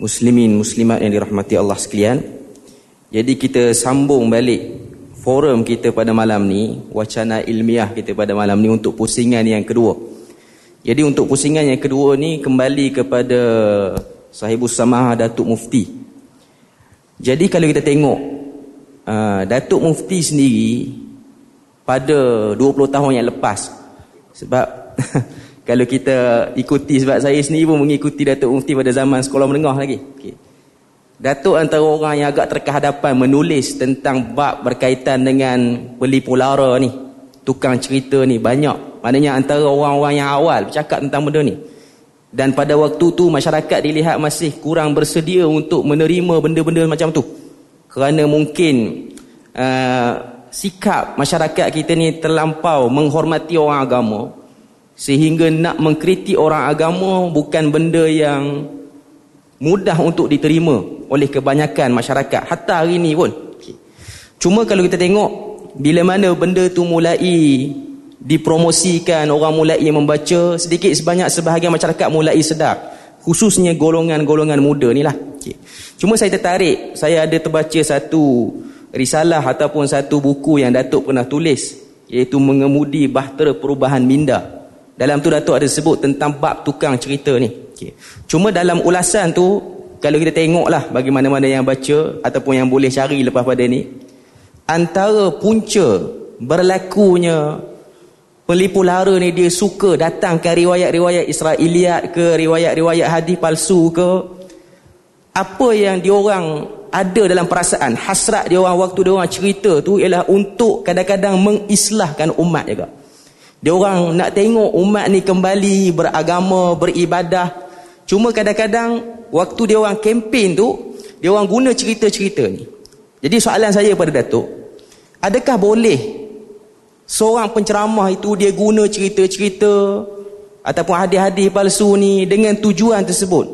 muslimin muslimat yang dirahmati Allah sekalian. Jadi kita sambung balik forum kita pada malam ni, wacana ilmiah kita pada malam ni untuk pusingan yang kedua. Jadi untuk pusingan yang kedua ni kembali kepada Sahibus Samah Datuk Mufti. Jadi kalau kita tengok uh, Datuk Mufti sendiri pada 20 tahun yang lepas sebab kalau kita ikuti sebab saya sendiri pun mengikuti Datuk Mufti pada zaman sekolah menengah lagi. Okay. Datuk antara orang yang agak terkehadapan menulis tentang bab berkaitan dengan pelipu lara ni. Tukang cerita ni banyak. Maknanya antara orang-orang yang awal bercakap tentang benda ni. Dan pada waktu tu masyarakat dilihat masih kurang bersedia untuk menerima benda-benda macam tu. Kerana mungkin uh, sikap masyarakat kita ni terlampau menghormati orang agama sehingga nak mengkritik orang agama bukan benda yang mudah untuk diterima oleh kebanyakan masyarakat. Hatta hari ini pun. Cuma kalau kita tengok bila mana benda tu mulai dipromosikan orang mulai membaca sedikit sebanyak sebahagian masyarakat mulai sedar. Khususnya golongan-golongan muda ni lah. Cuma saya tertarik saya ada terbaca satu risalah ataupun satu buku yang Datuk pernah tulis iaitu mengemudi bahtera perubahan minda dalam tu Datuk ada sebut tentang bab tukang cerita ni. Okay. Cuma dalam ulasan tu, kalau kita tengoklah bagaimana mana yang baca ataupun yang boleh cari lepas pada ni, antara punca berlakunya pelipu lara ni dia suka datang ke riwayat-riwayat Israeliat ke riwayat-riwayat hadis palsu ke apa yang diorang ada dalam perasaan hasrat dia orang waktu dia orang cerita tu ialah untuk kadang-kadang mengislahkan umat juga dia orang nak tengok umat ni kembali beragama, beribadah. Cuma kadang-kadang waktu dia orang kempen tu, dia orang guna cerita-cerita ni. Jadi soalan saya pada Datuk, adakah boleh seorang penceramah itu dia guna cerita-cerita ataupun hadis-hadis palsu ni dengan tujuan tersebut?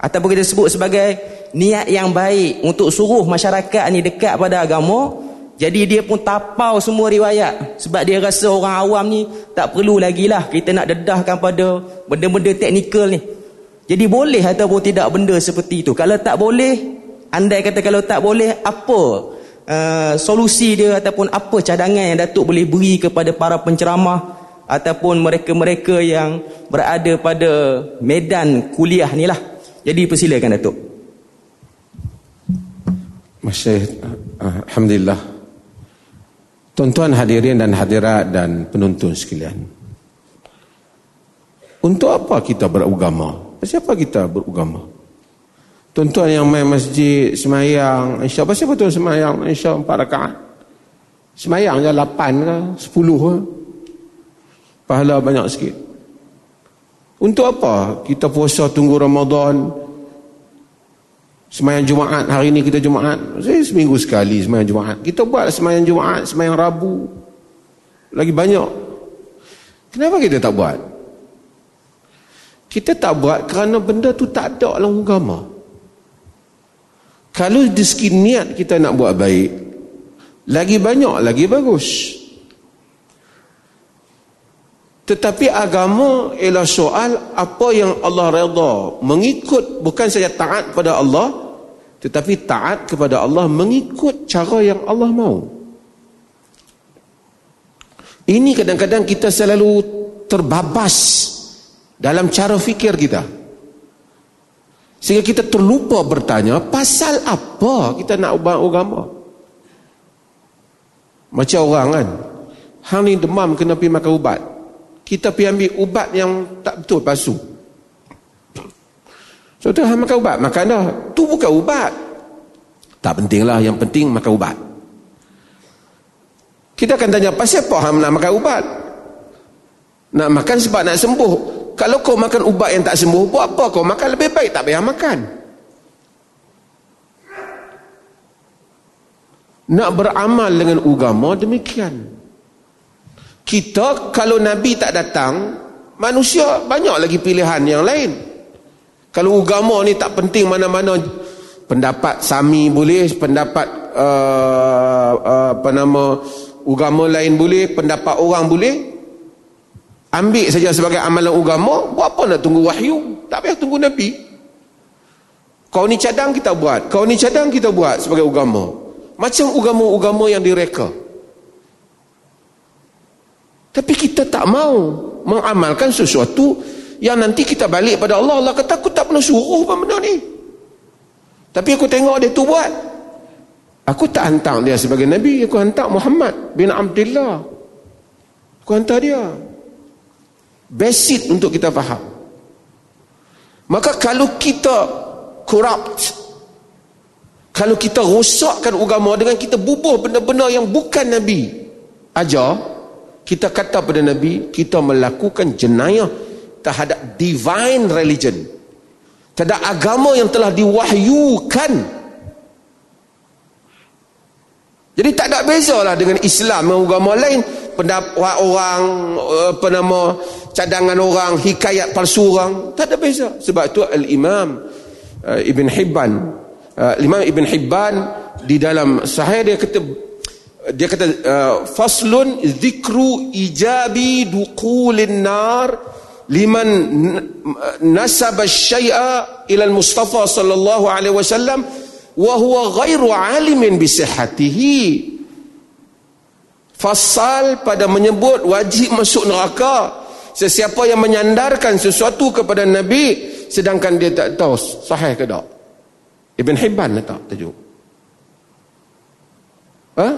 Ataupun kita sebut sebagai niat yang baik untuk suruh masyarakat ni dekat pada agama jadi dia pun tapau semua riwayat. Sebab dia rasa orang awam ni tak perlu lagi lah kita nak dedahkan pada benda-benda teknikal ni. Jadi boleh ataupun tidak benda seperti itu. Kalau tak boleh, andai kata kalau tak boleh, apa uh, solusi dia ataupun apa cadangan yang Datuk boleh beri kepada para penceramah ataupun mereka-mereka yang berada pada medan kuliah ni lah. Jadi persilakan Datuk. Masya Alhamdulillah. Tuan-tuan hadirin dan hadirat dan penonton sekalian. Untuk apa kita beragama? Siapa kita beragama? Tuan-tuan yang main masjid, semayang, insya Allah siapa tuan semayang? Insya Allah empat rakaat. Semayang je lapan ke, sepuluh ke. Pahala banyak sikit. Untuk apa kita puasa tunggu Ramadan, Semayang Jumaat, hari ini kita Jumaat. Saya seminggu sekali semayang Jumaat. Kita buat semayang Jumaat, semayang Rabu. Lagi banyak. Kenapa kita tak buat? Kita tak buat kerana benda tu tak ada dalam agama. Kalau di segi niat kita nak buat baik, lagi banyak, lagi bagus. Tetapi agama ialah soal apa yang Allah redha. Mengikut bukan saja taat pada Allah, tetapi taat kepada Allah mengikut cara yang Allah mau. Ini kadang-kadang kita selalu terbabas dalam cara fikir kita. Sehingga kita terlupa bertanya, pasal apa kita nak ubah agama? Macam orang kan, hang ni demam kena pergi makan ubat. Kita pergi ambil ubat yang tak betul, palsu. So tu hang makan ubat, makan dah. Tu bukan ubat. Tak pentinglah, yang penting makan ubat. Kita akan tanya, pasal apa hang nak makan ubat? Nak makan sebab nak sembuh. Kalau kau makan ubat yang tak sembuh, buat apa kau makan lebih baik tak payah makan. Nak beramal dengan agama demikian. Kita kalau Nabi tak datang, manusia banyak lagi pilihan yang lain. Kalau agama ni tak penting mana-mana pendapat sami boleh, pendapat uh, uh, apa nama agama lain boleh, pendapat orang boleh. Ambil saja sebagai amalan agama, buat apa nak tunggu wahyu? Tak payah tunggu Nabi. Kau ni cadang kita buat. Kau ni cadang kita buat sebagai agama. Macam agama-agama yang direka. Tapi kita tak mau mengamalkan sesuatu yang nanti kita balik pada Allah. Allah kata aku tak pernah suruh apa benda ni. Tapi aku tengok dia tu buat. Aku tak hantar dia sebagai Nabi. Aku hantar Muhammad bin Abdullah. Aku hantar dia. Basic untuk kita faham. Maka kalau kita corrupt, kalau kita rosakkan agama dengan kita bubuh benda-benda yang bukan Nabi ajar, kita kata pada Nabi, kita melakukan jenayah terhadap divine religion. Terhadap agama yang telah diwahyukan. Jadi tak ada beza lah dengan Islam dan agama lain. Pendapat orang, apa nama, cadangan orang, hikayat palsu orang. Tak ada beza. Sebab itu Al-Imam uh, Ibn Hibban. Uh, Imam Ibn Hibban di dalam sahih dia kata dia kata uh, faslun zikru ijabi duqulin nar liman nasaba syai'a ila al-mustafa sallallahu alaihi wasallam wa huwa ghairu alimin bi sihhatihi fasal pada menyebut wajib masuk neraka. Sesiapa yang menyandarkan sesuatu kepada nabi sedangkan dia tak tahu sahih ke tak. Ibn Hibban letak tajuk. Ha?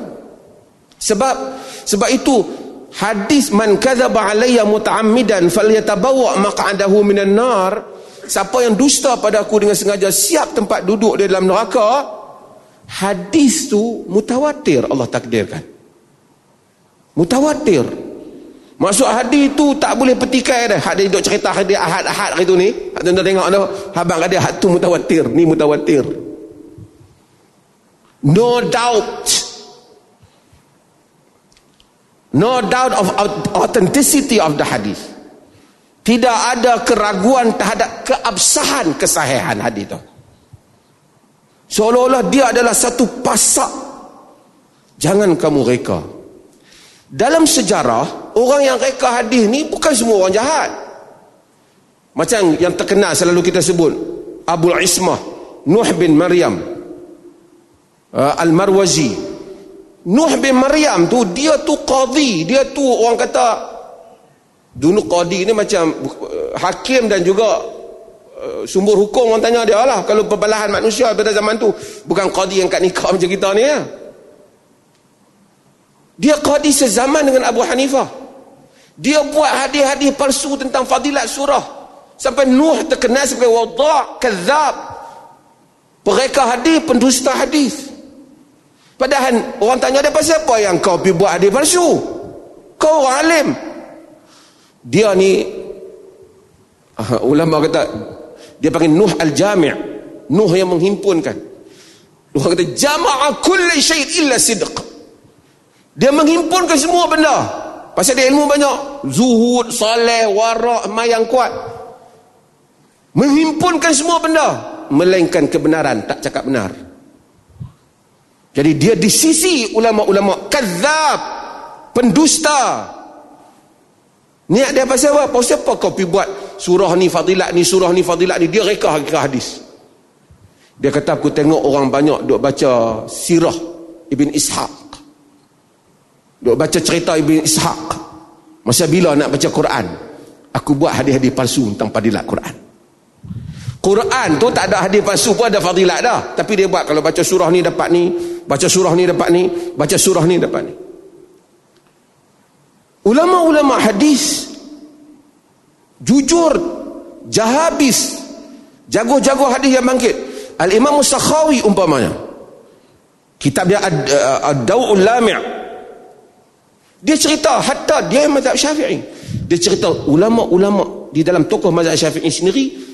Sebab sebab itu hadis man kadzaba alayya muta'ammidan falyatabawa maq'adahu minan nar siapa yang dusta pada aku dengan sengaja siap tempat duduk dia dalam neraka hadis tu mutawatir Allah takdirkan mutawatir Maksud hadis tu tak boleh petikai dah. Hadis duk cerita hadis ahad-ahad hari tu ni. Hak tuan tengok tu. Habang ada hak tu mutawatir. Ni mutawatir. No doubt. No doubt of authenticity of the hadith. Tidak ada keraguan terhadap keabsahan kesahihan hadis itu. Seolah-olah dia adalah satu pasak. Jangan kamu reka. Dalam sejarah, orang yang reka hadis ni bukan semua orang jahat. Macam yang terkenal selalu kita sebut. Abu Ismah, Nuh bin Maryam, uh, Al-Marwazi, Nuh bin Maryam tu dia tu qadhi, dia tu orang kata dulu qadhi ni macam uh, hakim dan juga uh, sumber hukum orang tanya dia lah kalau perbalahan manusia pada zaman tu bukan qadhi yang kat nikah macam kita ni ya. Dia qadhi sezaman dengan Abu Hanifah. Dia buat hadis-hadis palsu tentang fadilat surah. Sampai Nuh terkenal sebagai wadha' kadzab. Mereka hadis pendusta hadis. Padahal orang tanya dia pasal apa yang kau pergi buat hadis palsu? Kau orang alim. Dia ni uh, ulama kata dia panggil Nuh al-Jami'. Nuh yang menghimpunkan. Nuh kata jama'a kulli syait illa sidq. Dia menghimpunkan semua benda. Pasal dia ilmu banyak. Zuhud, saleh, warak, mayang kuat. Menghimpunkan semua benda. Melainkan kebenaran. Tak cakap benar. Jadi dia di sisi ulama-ulama kadzab, pendusta. Niat dia pasal apa? Pasal apa kau pergi buat surah ni fadilat ni, surah ni fadilat ni. Dia reka hadis. Dia kata aku tengok orang banyak duk baca sirah Ibn Ishaq. Duk baca cerita Ibn Ishaq. Masa bila nak baca Quran? Aku buat hadis-hadis palsu tentang fadilat Quran. Quran tu tak ada hadis palsu pun ada fadilat dah. Tapi dia buat kalau baca surah ni dapat ni, baca surah ni dapat ni, baca surah ni dapat ni. Ulama-ulama hadis jujur, jahabis, jago-jago hadis yang bangkit. Al-Imam Musakhawi umpamanya. Kitab dia Ad-Daw'ul Lami' Dia cerita hatta dia mazhab Syafi'i. Dia cerita ulama-ulama di dalam tokoh mazhab Syafi'i sendiri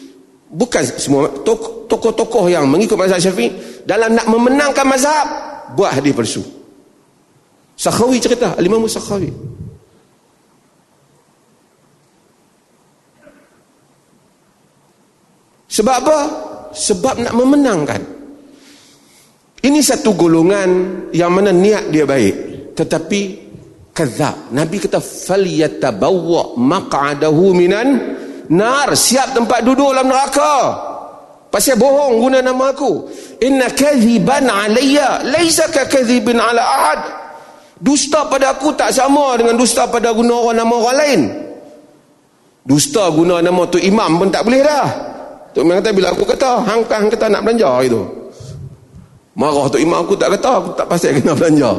bukan semua tokoh-tokoh yang mengikut mazhab syafi'i dalam nak memenangkan mazhab buat hadis palsu. Sakhawi cerita Al-Imam Sakhawi. Sebab apa? sebab nak memenangkan. Ini satu golongan yang mana niat dia baik tetapi kazab Nabi kata falyatabawwa maq'adahu minan nar siap tempat duduk dalam neraka Pasal bohong guna nama aku. Inna kadhiban alayya laisa ka kadhibin ala ahad. Dusta pada aku tak sama dengan dusta pada guna orang nama orang lain. Dusta guna nama tu imam pun tak boleh dah. Tu imam kata bila aku kata hang hang kata nak belanja itu. Marah tu imam aku tak kata aku tak pasal kena belanja.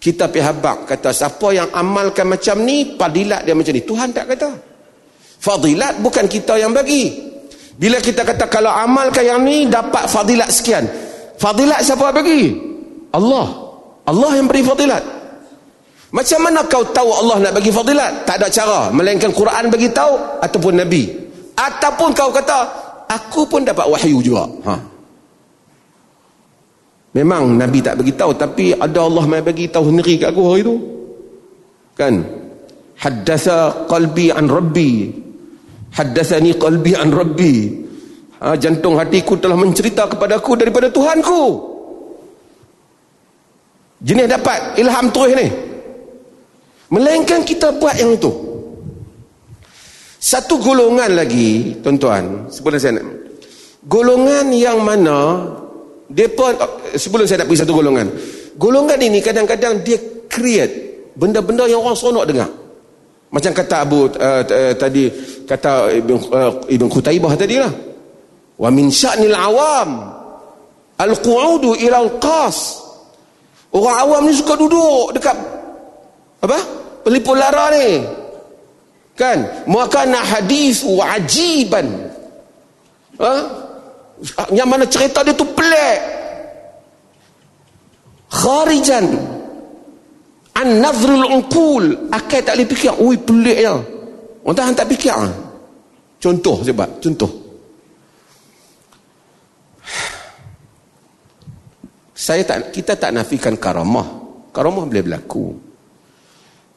Kita pergi habak kata siapa yang amalkan macam ni fadilat dia macam ni. Tuhan tak kata. Fadilat bukan kita yang bagi. Bila kita kata kalau amalkan yang ni dapat fadilat sekian. Fadilat siapa bagi? Allah. Allah yang beri fadilat. Macam mana kau tahu Allah nak bagi fadilat? Tak ada cara. Melainkan Quran bagi tahu ataupun Nabi. Ataupun kau kata, aku pun dapat wahyu juga. Ha. Memang Nabi tak bagi tahu tapi ada Allah yang bagi tahu sendiri kat aku hari tu. Kan? Haddasa qalbi an rabbi Haddathani qalbi an rabbi. Ha, jantung hatiku telah mencerita kepadaku daripada Tuhanku. Jenis dapat ilham terus ni. Melainkan kita buat yang itu. Satu golongan lagi, tuan-tuan, sebelum saya nak. Golongan yang mana, depa, sebelum saya nak pergi satu golongan. Golongan ini kadang-kadang dia create benda-benda yang orang seronok dengar. Macam kata Abu uh, tadi kata Ibn uh, Ibn Qutaibah tadi lah. Wa min sya'nil awam al-qu'udu ila al-qas. Orang awam ni suka duduk dekat apa? Pelipur lara ni. Kan? Makana hadis wajiban. Ha? Yang mana cerita dia tu pelik. Kharijan an nazrul uqul. Akal tak boleh fikir. Ui pelik ya. Orang tak tak fikir. Contoh sebab contoh. Saya tak kita tak nafikan karamah. Karamah boleh berlaku.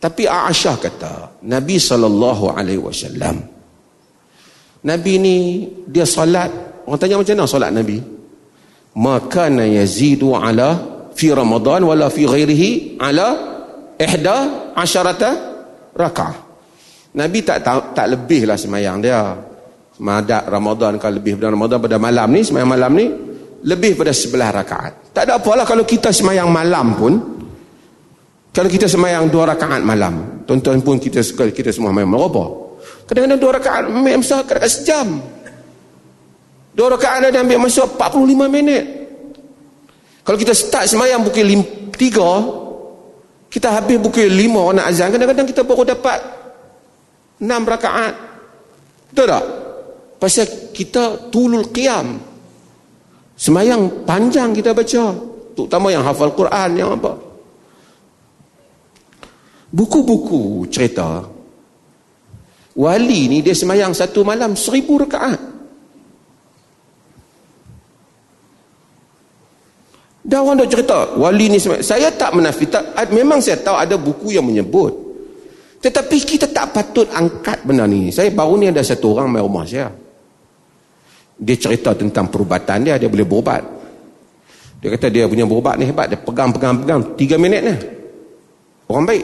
Tapi Aisyah kata Nabi wasallam Nabi ni dia solat. Orang tanya macam mana solat Nabi? Maka yazidu ala fi Ramadan wala fi ghairihi ala ihda asyarata raka'ah. Nabi tak tak, tak lebih lah semayang dia. Madak Ramadan kalau lebih pada Ramadan pada malam ni, semayang malam ni, lebih pada sebelah rakaat. Tak ada apalah kalau kita semayang malam pun, kalau kita semayang dua rakaat malam, tuan-tuan pun kita kita semua main berapa? Kadang-kadang dua rakaat main masa kadang sejam. Dua rakaat ada ambil masa 45 minit. Kalau kita start semayang pukul 3, kita habis pukul lima nak azan. Kadang-kadang kita baru dapat enam rakaat. Betul tak? Pasal kita tulul qiyam. Semayang panjang kita baca. Terutama yang hafal Quran, yang apa. Buku-buku cerita. Wali ni dia semayang satu malam seribu rakaat. Dah orang dah cerita, wali ni saya tak menafi, tak, memang saya tahu ada buku yang menyebut. Tetapi kita tak patut angkat benda ni. Saya baru ni ada satu orang main rumah saya. Dia cerita tentang perubatan dia, dia boleh berubat. Dia kata dia punya berubat ni hebat, dia pegang-pegang-pegang, tiga minit ni. Orang baik.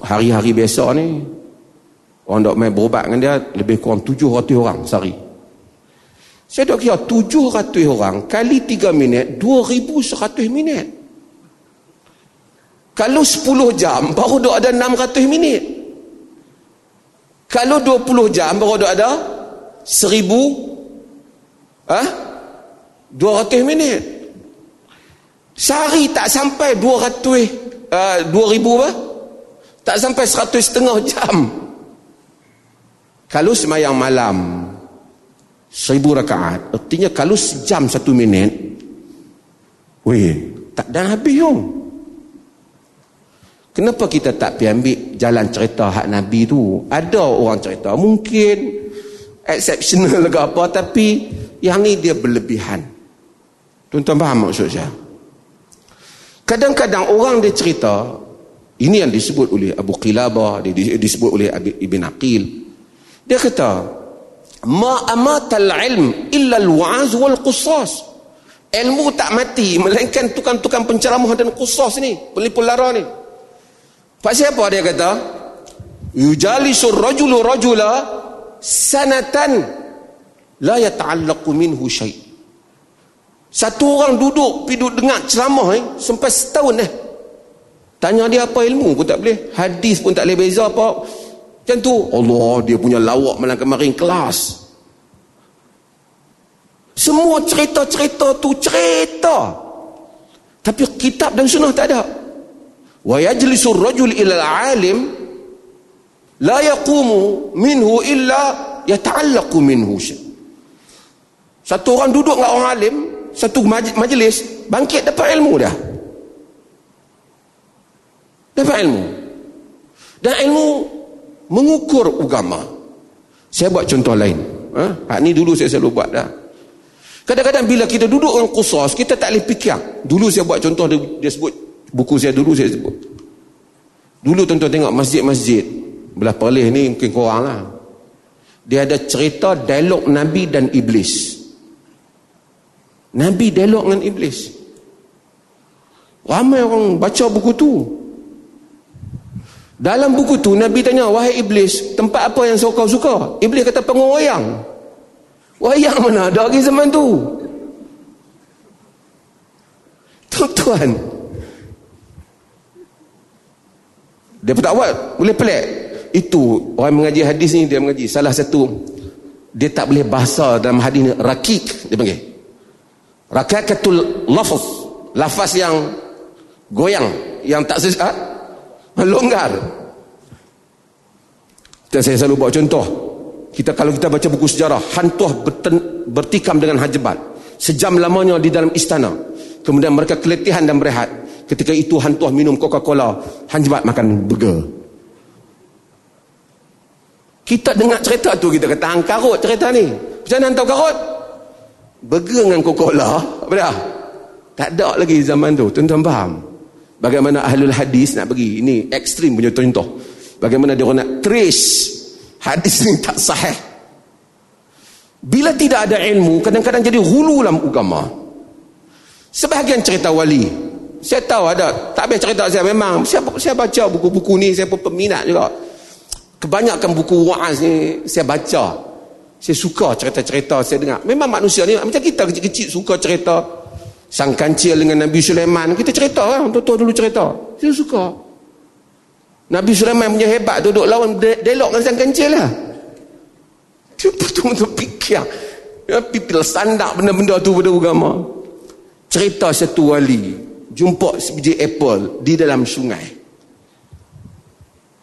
Hari-hari biasa ni, orang dok main berubat dengan dia, lebih kurang tujuh ratus orang sehari. Saya dah kira 700 orang kali 3 minit 2100 minit. Kalau 10 jam baru dah ada 600 minit. Kalau 20 jam baru dah ada 1000 ah 200 minit. Sehari tak sampai 200 uh, 2000 apa? Tak sampai 100 setengah jam. Kalau semayang malam seribu rakaat artinya kalau sejam satu minit weh tak dah habis yong kenapa kita tak pergi ambil jalan cerita hak Nabi tu? Ada orang cerita mungkin exceptional ke apa tapi yang ni dia berlebihan. Tuan-tuan faham maksud saya? Kadang-kadang orang dia cerita ini yang disebut oleh Abu Qilabah disebut oleh Ibn Aqil. Dia kata ma amatal ilm illa al-wa'az wal qusas ilmu tak mati melainkan tukang-tukang penceramah dan qusas ni pelipur lara ni. Pasal apa dia kata? Yujalisur rajulu rajula sanatan la yata'allaqu minhu syai' satu orang duduk duduk dengar ceramah eh, sampai setahun eh. Tanya dia apa ilmu pun tak boleh. Hadis pun tak boleh beza apa macam tu. Allah dia punya lawak malam kemarin kelas. Semua cerita-cerita tu cerita. Tapi kitab dan sunnah tak ada. Wa yajlisu rajul ila alim la yaqumu minhu illa yata'allaqu minhu Satu orang duduk dengan orang alim, satu majlis, bangkit dapat ilmu dah. Dapat ilmu. Dan ilmu mengukur agama. Saya buat contoh lain. Ha? Hak ni dulu saya selalu buat dah. Kadang-kadang bila kita duduk dengan kusos, kita tak boleh fikir. Dulu saya buat contoh, dia, dia sebut, buku saya dulu saya sebut. Dulu tuan-tuan tengok masjid-masjid, belah perlih ni mungkin korang lah. Dia ada cerita dialog Nabi dan Iblis. Nabi dialog dengan iblis. Ramai orang baca buku tu. Dalam buku tu Nabi tanya, wahai iblis, tempat apa yang kau suka? Iblis kata pengung wayang. Wayang mana ada lagi zaman tu? Tuan-tuan. Dia pun tak buat, boleh pelik. Itu orang mengaji hadis ni dia mengaji salah satu dia tak boleh bahasa dalam hadis ni rakik dia panggil rakakatul lafaz lafaz yang goyang yang tak sesuai longgar. Dan saya selalu bawa contoh. Kita kalau kita baca buku sejarah hantuah berten, bertikam dengan hajabat sejam lamanya di dalam istana. Kemudian mereka keletihan dan berehat. Ketika itu hantuah minum coca-cola hajabat makan burger. Kita dengar cerita tu kita kata hang karut cerita ni. Macam mana hantu karut? Burger dengan Coca-Cola. Apa dah tak ada lagi zaman tu. Tuan-tuan faham bagaimana ahlul hadis nak pergi ini ekstrim punya contoh. Bagaimana dia nak trace hadis ni tak sahih. Bila tidak ada ilmu kadang-kadang jadi hulu dalam agama. Sebahagian cerita wali. Saya tahu ada tak habis cerita saya memang. Saya, saya baca buku-buku ni saya pun peminat juga. Kebanyakan buku wa'az ni saya baca. Saya suka cerita-cerita saya dengar. Memang manusia ni macam kita kecil-kecil suka cerita sang kancil dengan Nabi Sulaiman. Kita cerita kan, tua-tua dulu cerita. Saya suka. Nabi Sulaiman punya hebat duduk lawan delok dengan sang kancil lah. Dia betul-betul fikir. Ya, pipil sandak benda-benda tu pada agama. Cerita satu wali jumpa sebiji apple di dalam sungai.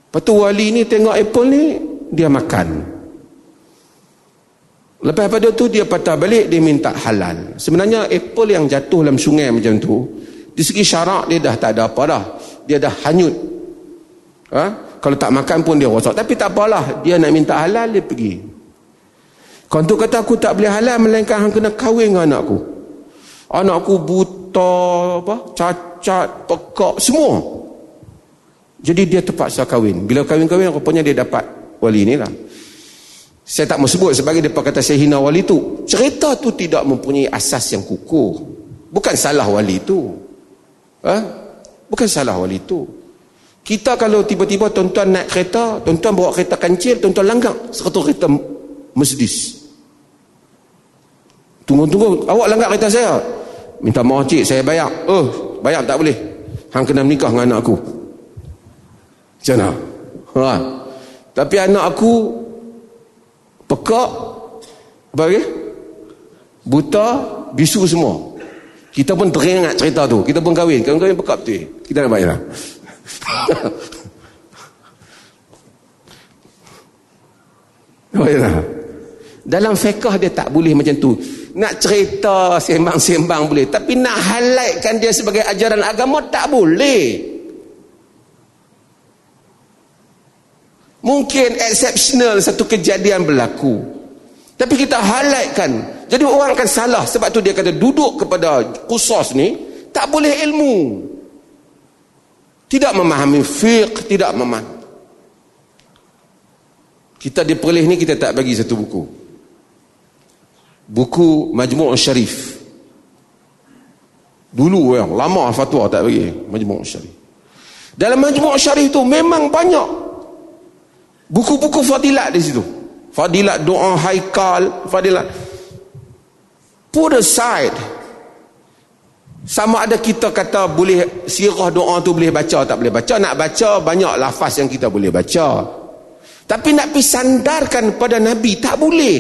Lepas tu wali ni tengok apple ni, dia makan. Lepas pada tu dia patah balik dia minta halal. Sebenarnya apple yang jatuh dalam sungai macam tu di segi syarak dia dah tak ada apa dah. Dia dah hanyut. Ha? Kalau tak makan pun dia rosak. Tapi tak apalah. Dia nak minta halal dia pergi. Kau tu kata aku tak boleh halal melainkan hang kena kahwin dengan anakku. Anakku buta apa? Cacat, pekak semua. Jadi dia terpaksa kahwin. Bila kahwin-kahwin rupanya dia dapat wali ni lah. Saya tak mau sebut sebagai dia kata saya hina wali tu. Cerita tu tidak mempunyai asas yang kukuh. Bukan salah wali tu. Ha? Bukan salah wali tu. Kita kalau tiba-tiba tuan-tuan naik kereta, tuan-tuan bawa kereta kancil, tuan-tuan langgar satu kereta Mercedes. Tunggu-tunggu, awak langgar kereta saya. Minta maaf cik, saya bayar. Oh, bayar tak boleh. Hang kena menikah dengan anak aku. Macam mana? Ha. Tapi anak aku pekak bagi buta bisu semua. Kita pun teringat cerita tu. Kita pun kahwin. Kahwin kahwin pekak betul. Kita nak bayar bayar dalam fiqah dia tak boleh macam tu. Nak cerita sembang-sembang boleh. Tapi nak highlightkan dia sebagai ajaran agama tak boleh Mungkin exceptional satu kejadian berlaku. Tapi kita highlightkan. Jadi orang akan salah. Sebab tu dia kata duduk kepada khusus ni. Tak boleh ilmu. Tidak memahami fiqh. Tidak memahami. Kita di perlih ni kita tak bagi satu buku. Buku Majmu' Syarif. Dulu yang lama fatwa tak bagi. Majmu' Syarif. Dalam Majmu' Syarif tu memang banyak Buku-buku fadilat di situ. Fadilat doa haikal, fadilat. Put aside. Sama ada kita kata boleh sirah doa tu boleh baca tak boleh baca. Nak baca banyak lafaz yang kita boleh baca. Tapi nak pergi sandarkan pada Nabi tak boleh.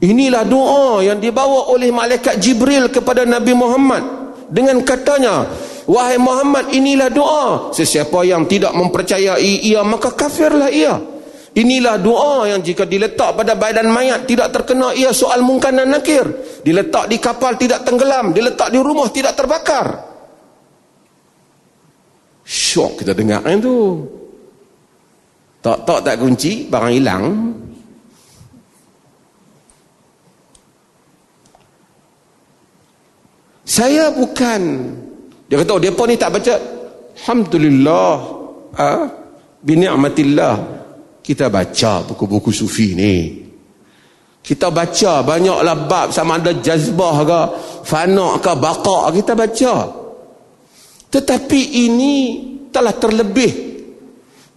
Inilah doa yang dibawa oleh malaikat Jibril kepada Nabi Muhammad. Dengan katanya wahai Muhammad inilah doa sesiapa yang tidak mempercayai ia maka kafirlah ia Inilah doa yang jika diletak pada badan mayat tidak terkena ia soal mungkar dan nakir. Diletak di kapal tidak tenggelam. Diletak di rumah tidak terbakar. Syok kita dengar kan tu. Tak-tak tak kunci, barang hilang. Saya bukan. Dia kata, oh, pun ni tak baca. Alhamdulillah. Ha? Bini'amatillah kita baca buku-buku sufi ni kita baca banyaklah bab sama ada jazbah ke fana' ke baqa' kita baca tetapi ini telah terlebih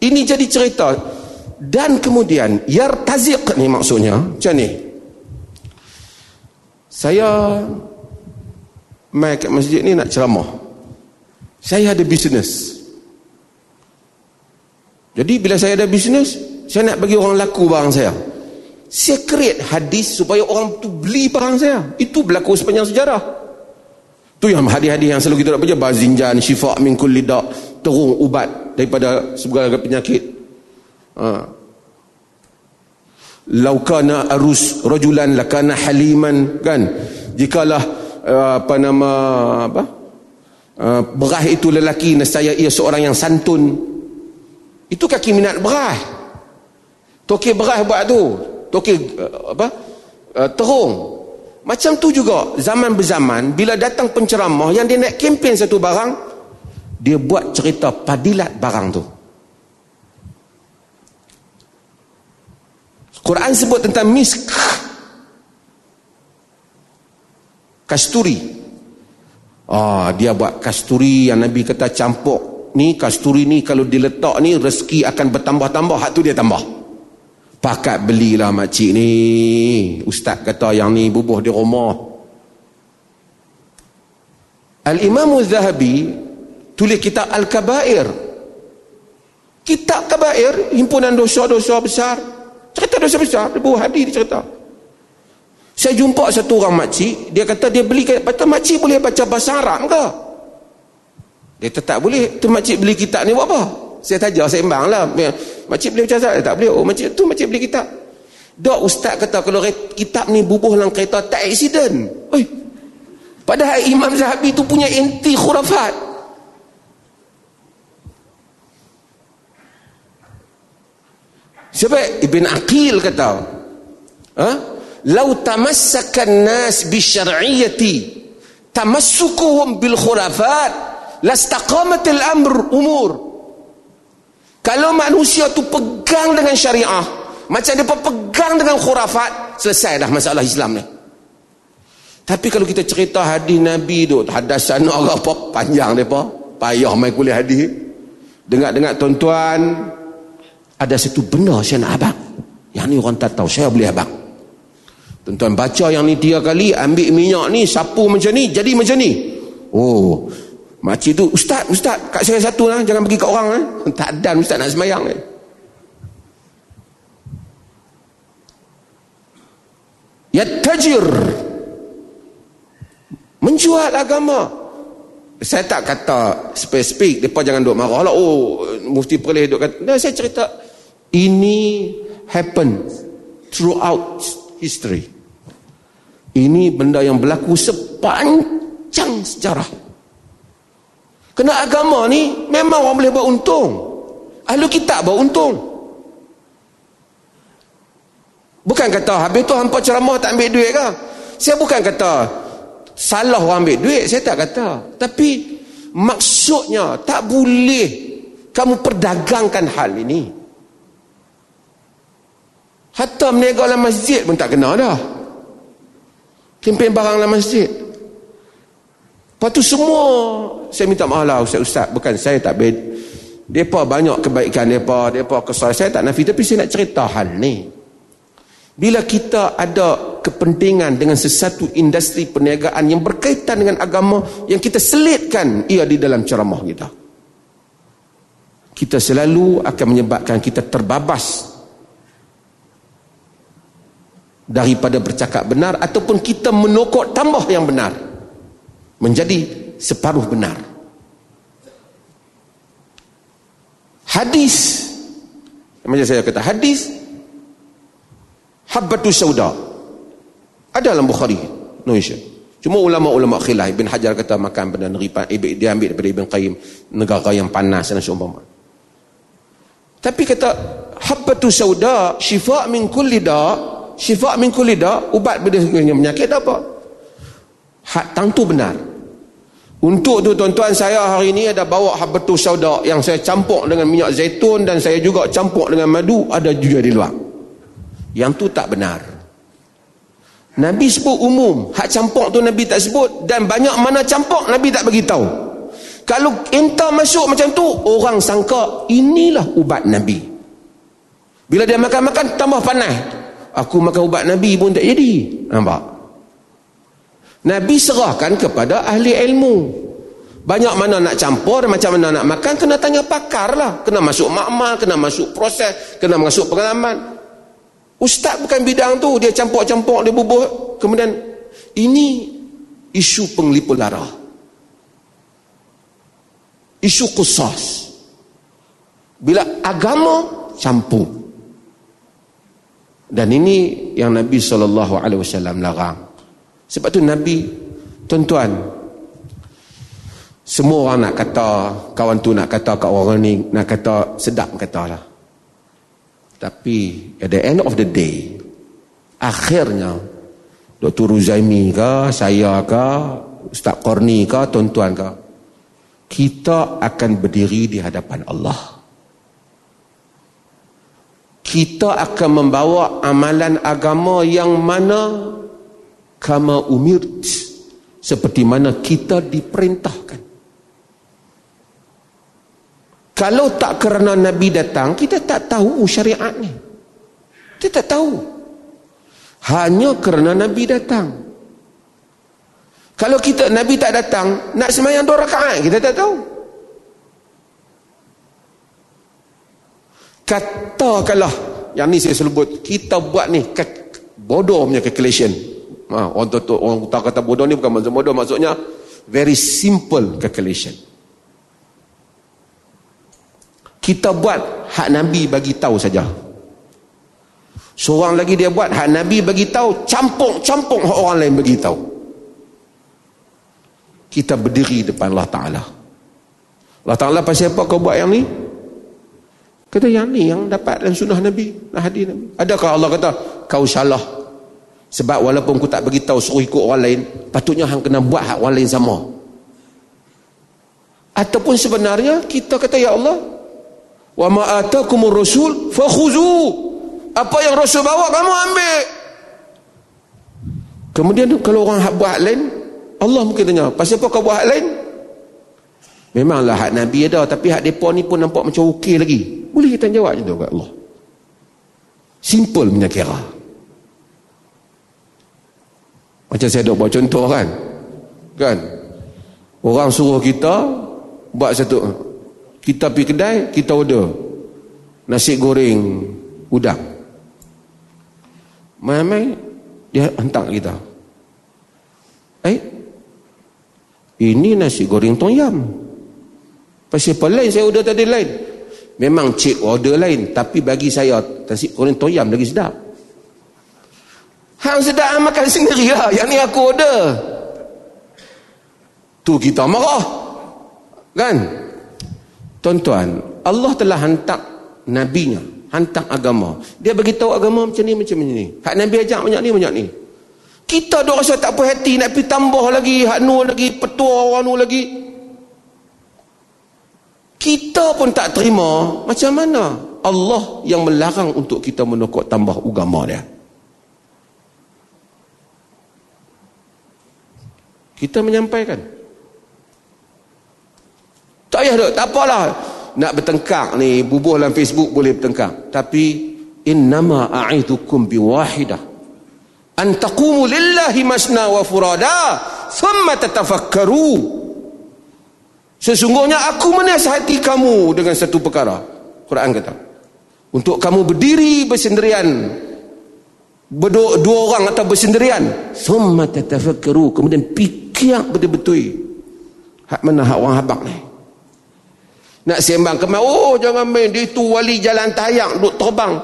ini jadi cerita dan kemudian yartaziq ni maksudnya macam ni saya mai ke masjid ni nak ceramah saya ada bisnes jadi bila saya ada bisnes saya nak bagi orang laku barang saya. Saya create hadis supaya orang tu beli barang saya. Itu berlaku sepanjang sejarah. Tu yang hadis-hadis yang selalu kita nak baca bazinjan syifa' min kulli da' terung ubat daripada segala penyakit. Ha. laukana arus rajulan lakana haliman kan? Jikalah uh, apa nama apa uh, berah itu lelaki nescaya ia seorang yang santun itu kaki minat berah Toki beras buat tu. Toki uh, apa? Uh, terung. Macam tu juga zaman berzaman bila datang penceramah yang dia nak kempen satu barang dia buat cerita padilat barang tu. Quran sebut tentang misk. Kasturi. Ah, dia buat kasturi yang Nabi kata campur ni kasturi ni kalau diletak ni rezeki akan bertambah-tambah hak tu dia tambah. Pakat belilah makcik ni. Ustaz kata yang ni bubuh di rumah. Al-Imam Zahabi tulis kitab Al-Kabair. Kitab Kabair, himpunan dosa-dosa besar. Cerita dosa besar, dia buah hadis dia cerita. Saya jumpa satu orang makcik, dia kata dia beli, kata makcik boleh baca bahasa Arab ke? Dia tetap boleh, tu makcik beli kitab ni buat apa? Saya tanya, saya sembang lah. Makcik beli macam mana? Tak boleh. Oh, makcik tu makcik beli kitab. Dok ustaz kata kalau kitab ni bubuh dalam kereta tak accident. Oi. Padahal Imam Zahabi tu punya inti khurafat. Siapa? Ibn Aqil kata. Ha? Lau tamassakan nas bi syar'iyyati tamassukuhum bil khurafat lastaqamatil amr umur kalau manusia tu pegang dengan syariah, macam dia pegang dengan khurafat, selesai dah masalah Islam ni. Tapi kalau kita cerita hadis Nabi tu, hadasan orang apa panjang depa, payah mai kuliah hadis. Dengar-dengar tuan-tuan, ada satu benda saya nak abang. Yang ni orang tak tahu, saya boleh abang. Tuan-tuan baca yang ni tiga kali, ambil minyak ni, sapu macam ni, jadi macam ni. Oh, Makcik tu, Ustaz, Ustaz, kat saya satu lah, jangan pergi kat orang lah. Tak ada Ustaz nak semayang eh. Ya tajir. Menjual agama. Saya tak kata spesifik, mereka jangan duk marah lah. Oh, mufti perlih duk kata. Nah, saya cerita, ini happen throughout history. Ini benda yang berlaku sepanjang sejarah. Kena agama ni memang orang boleh buat untung. Ahli kitab buat untung. Bukan kata habis tu hampa ceramah tak ambil duit ke? Saya bukan kata salah orang ambil duit, saya tak kata. Tapi maksudnya tak boleh kamu perdagangkan hal ini. Hatta meniaga dalam masjid pun tak kena dah. Kempen barang dalam masjid. Lepas tu semua saya minta maaf lah Ustaz-Ustaz. Bukan saya tak bed. Mereka banyak kebaikan mereka. Mereka kesal. Saya tak nafi. Tapi saya nak cerita hal ni. Bila kita ada kepentingan dengan sesuatu industri perniagaan yang berkaitan dengan agama yang kita selitkan ia di dalam ceramah kita. Kita selalu akan menyebabkan kita terbabas daripada bercakap benar ataupun kita menokok tambah yang benar menjadi separuh benar. Hadis macam saya kata hadis Habbatu sauda. Ada dalam Bukhari. No issue. Cuma ulama-ulama khilaf Ibn Hajar kata makan benda neripan dia ambil daripada Ibn Qayyim negara yang panas dan seumpama. Tapi kata habbatu sauda syifa min kulli da syifa min kulli da ubat pada segala penyakit apa? Hak tentu benar. Untuk tu tuan-tuan saya hari ini ada bawa habbatu sauda yang saya campur dengan minyak zaitun dan saya juga campur dengan madu ada juga di luar. Yang tu tak benar. Nabi sebut umum, hak campur tu Nabi tak sebut dan banyak mana campur Nabi tak bagi tahu. Kalau entah masuk macam tu, orang sangka inilah ubat Nabi. Bila dia makan-makan tambah panas. Aku makan ubat Nabi pun tak jadi. Nampak? Nabi serahkan kepada ahli ilmu. Banyak mana nak campur, macam mana nak makan, kena tanya pakar lah. Kena masuk makmal, kena masuk proses, kena masuk pengalaman. Ustaz bukan bidang tu, dia campur-campur, dia bubuh. Kemudian, ini isu penglipur darah. Isu kusas. Bila agama campur. Dan ini yang Nabi SAW larang. Sebab tu Nabi, tuan-tuan, semua orang nak kata, kawan tu nak kata kat orang ni, nak kata sedap kata lah. Tapi at the end of the day akhirnya Dr. Ruzaimi ke saya ke Ustaz Korni ke tuan-tuan ke kita akan berdiri di hadapan Allah. Kita akan membawa amalan agama yang mana kama umirt seperti mana kita diperintahkan. Kalau tak kerana Nabi datang, kita tak tahu syariat ni. Kita tak tahu. Hanya kerana Nabi datang. Kalau kita Nabi tak datang, nak semayang dua rakaat, kita tak tahu. Katakanlah, yang ni saya sebut, kita buat ni, bodoh punya calculation. Ha, orang, tu, orang kata bodoh ni bukan maksud bodoh, maksudnya very simple calculation kita buat hak Nabi bagi tahu saja. Seorang lagi dia buat hak Nabi bagi tahu, campur-campur hak orang lain bagi tahu. Kita berdiri depan Allah Taala. Allah Taala pasal apa kau buat yang ni? Kata yang ni yang dapat dalam sunnah Nabi, hadis Nabi. Adakah Allah kata kau salah? Sebab walaupun aku tak bagi tahu suruh ikut orang lain, patutnya hang kena buat hak orang lain sama. Ataupun sebenarnya kita kata ya Allah, Wa ma atakumur rasul fakhuzu. Apa yang rasul bawa kamu ambil. Kemudian kalau orang hak buat lain, Allah mungkin tanya, pasal apa kau buat hak lain? Memanglah hak Nabi ada, tapi hak depa ni pun nampak macam okey lagi. Boleh kita jawab macam tu kat Allah. Simple punya kira. Macam saya dah buat contoh kan? Kan? Orang suruh kita buat satu kita pergi kedai, kita order nasi goreng udang. Mai-mai dia hantar kita. Eh? Ini nasi goreng tom yam. Pasal apa lain saya order tadi lain? Memang cik order lain, tapi bagi saya nasi goreng tom yam lagi sedap. Hang sedap makan sendiri lah. Yang ni aku order. Tu kita marah. Kan? Tuan-tuan, Allah telah hantar nabinya, hantar agama. Dia bagi tahu agama macam ni macam ni. Hak Nabi ajak banyak ni banyak ni. Kita dah rasa tak puas hati nak pergi tambah lagi hak nu lagi petua orang nu lagi. Kita pun tak terima macam mana Allah yang melarang untuk kita menokok tambah agama dia. Kita menyampaikan tak payah dok, tak apalah. Nak bertengkar ni, bubuh dalam Facebook boleh bertengkar. Tapi innama a'idhukum biwahidah an taqumu lillahi masna wa furada thumma tatafakkaru Sesungguhnya aku menasihati kamu dengan satu perkara. Quran kata. Untuk kamu berdiri bersendirian. Berdua dua orang atau bersendirian. Summa tatafakkaru. Kemudian fikir betul-betul. Hak mana hak orang habak ni. Nak sembang ke Oh jangan main. Dia itu wali jalan tayang. Duk terbang.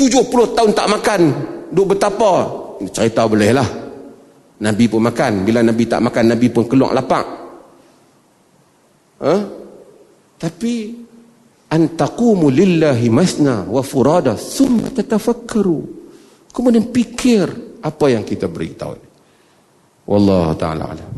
70 tahun tak makan. Duk betapa. Cerita boleh lah. Nabi pun makan. Bila Nabi tak makan, Nabi pun keluar lapak. Ha? Tapi antaqumu lillahi masna wa furada summa tatafakkaru. Kemudian fikir apa yang kita beritahu. Wallahu taala alam.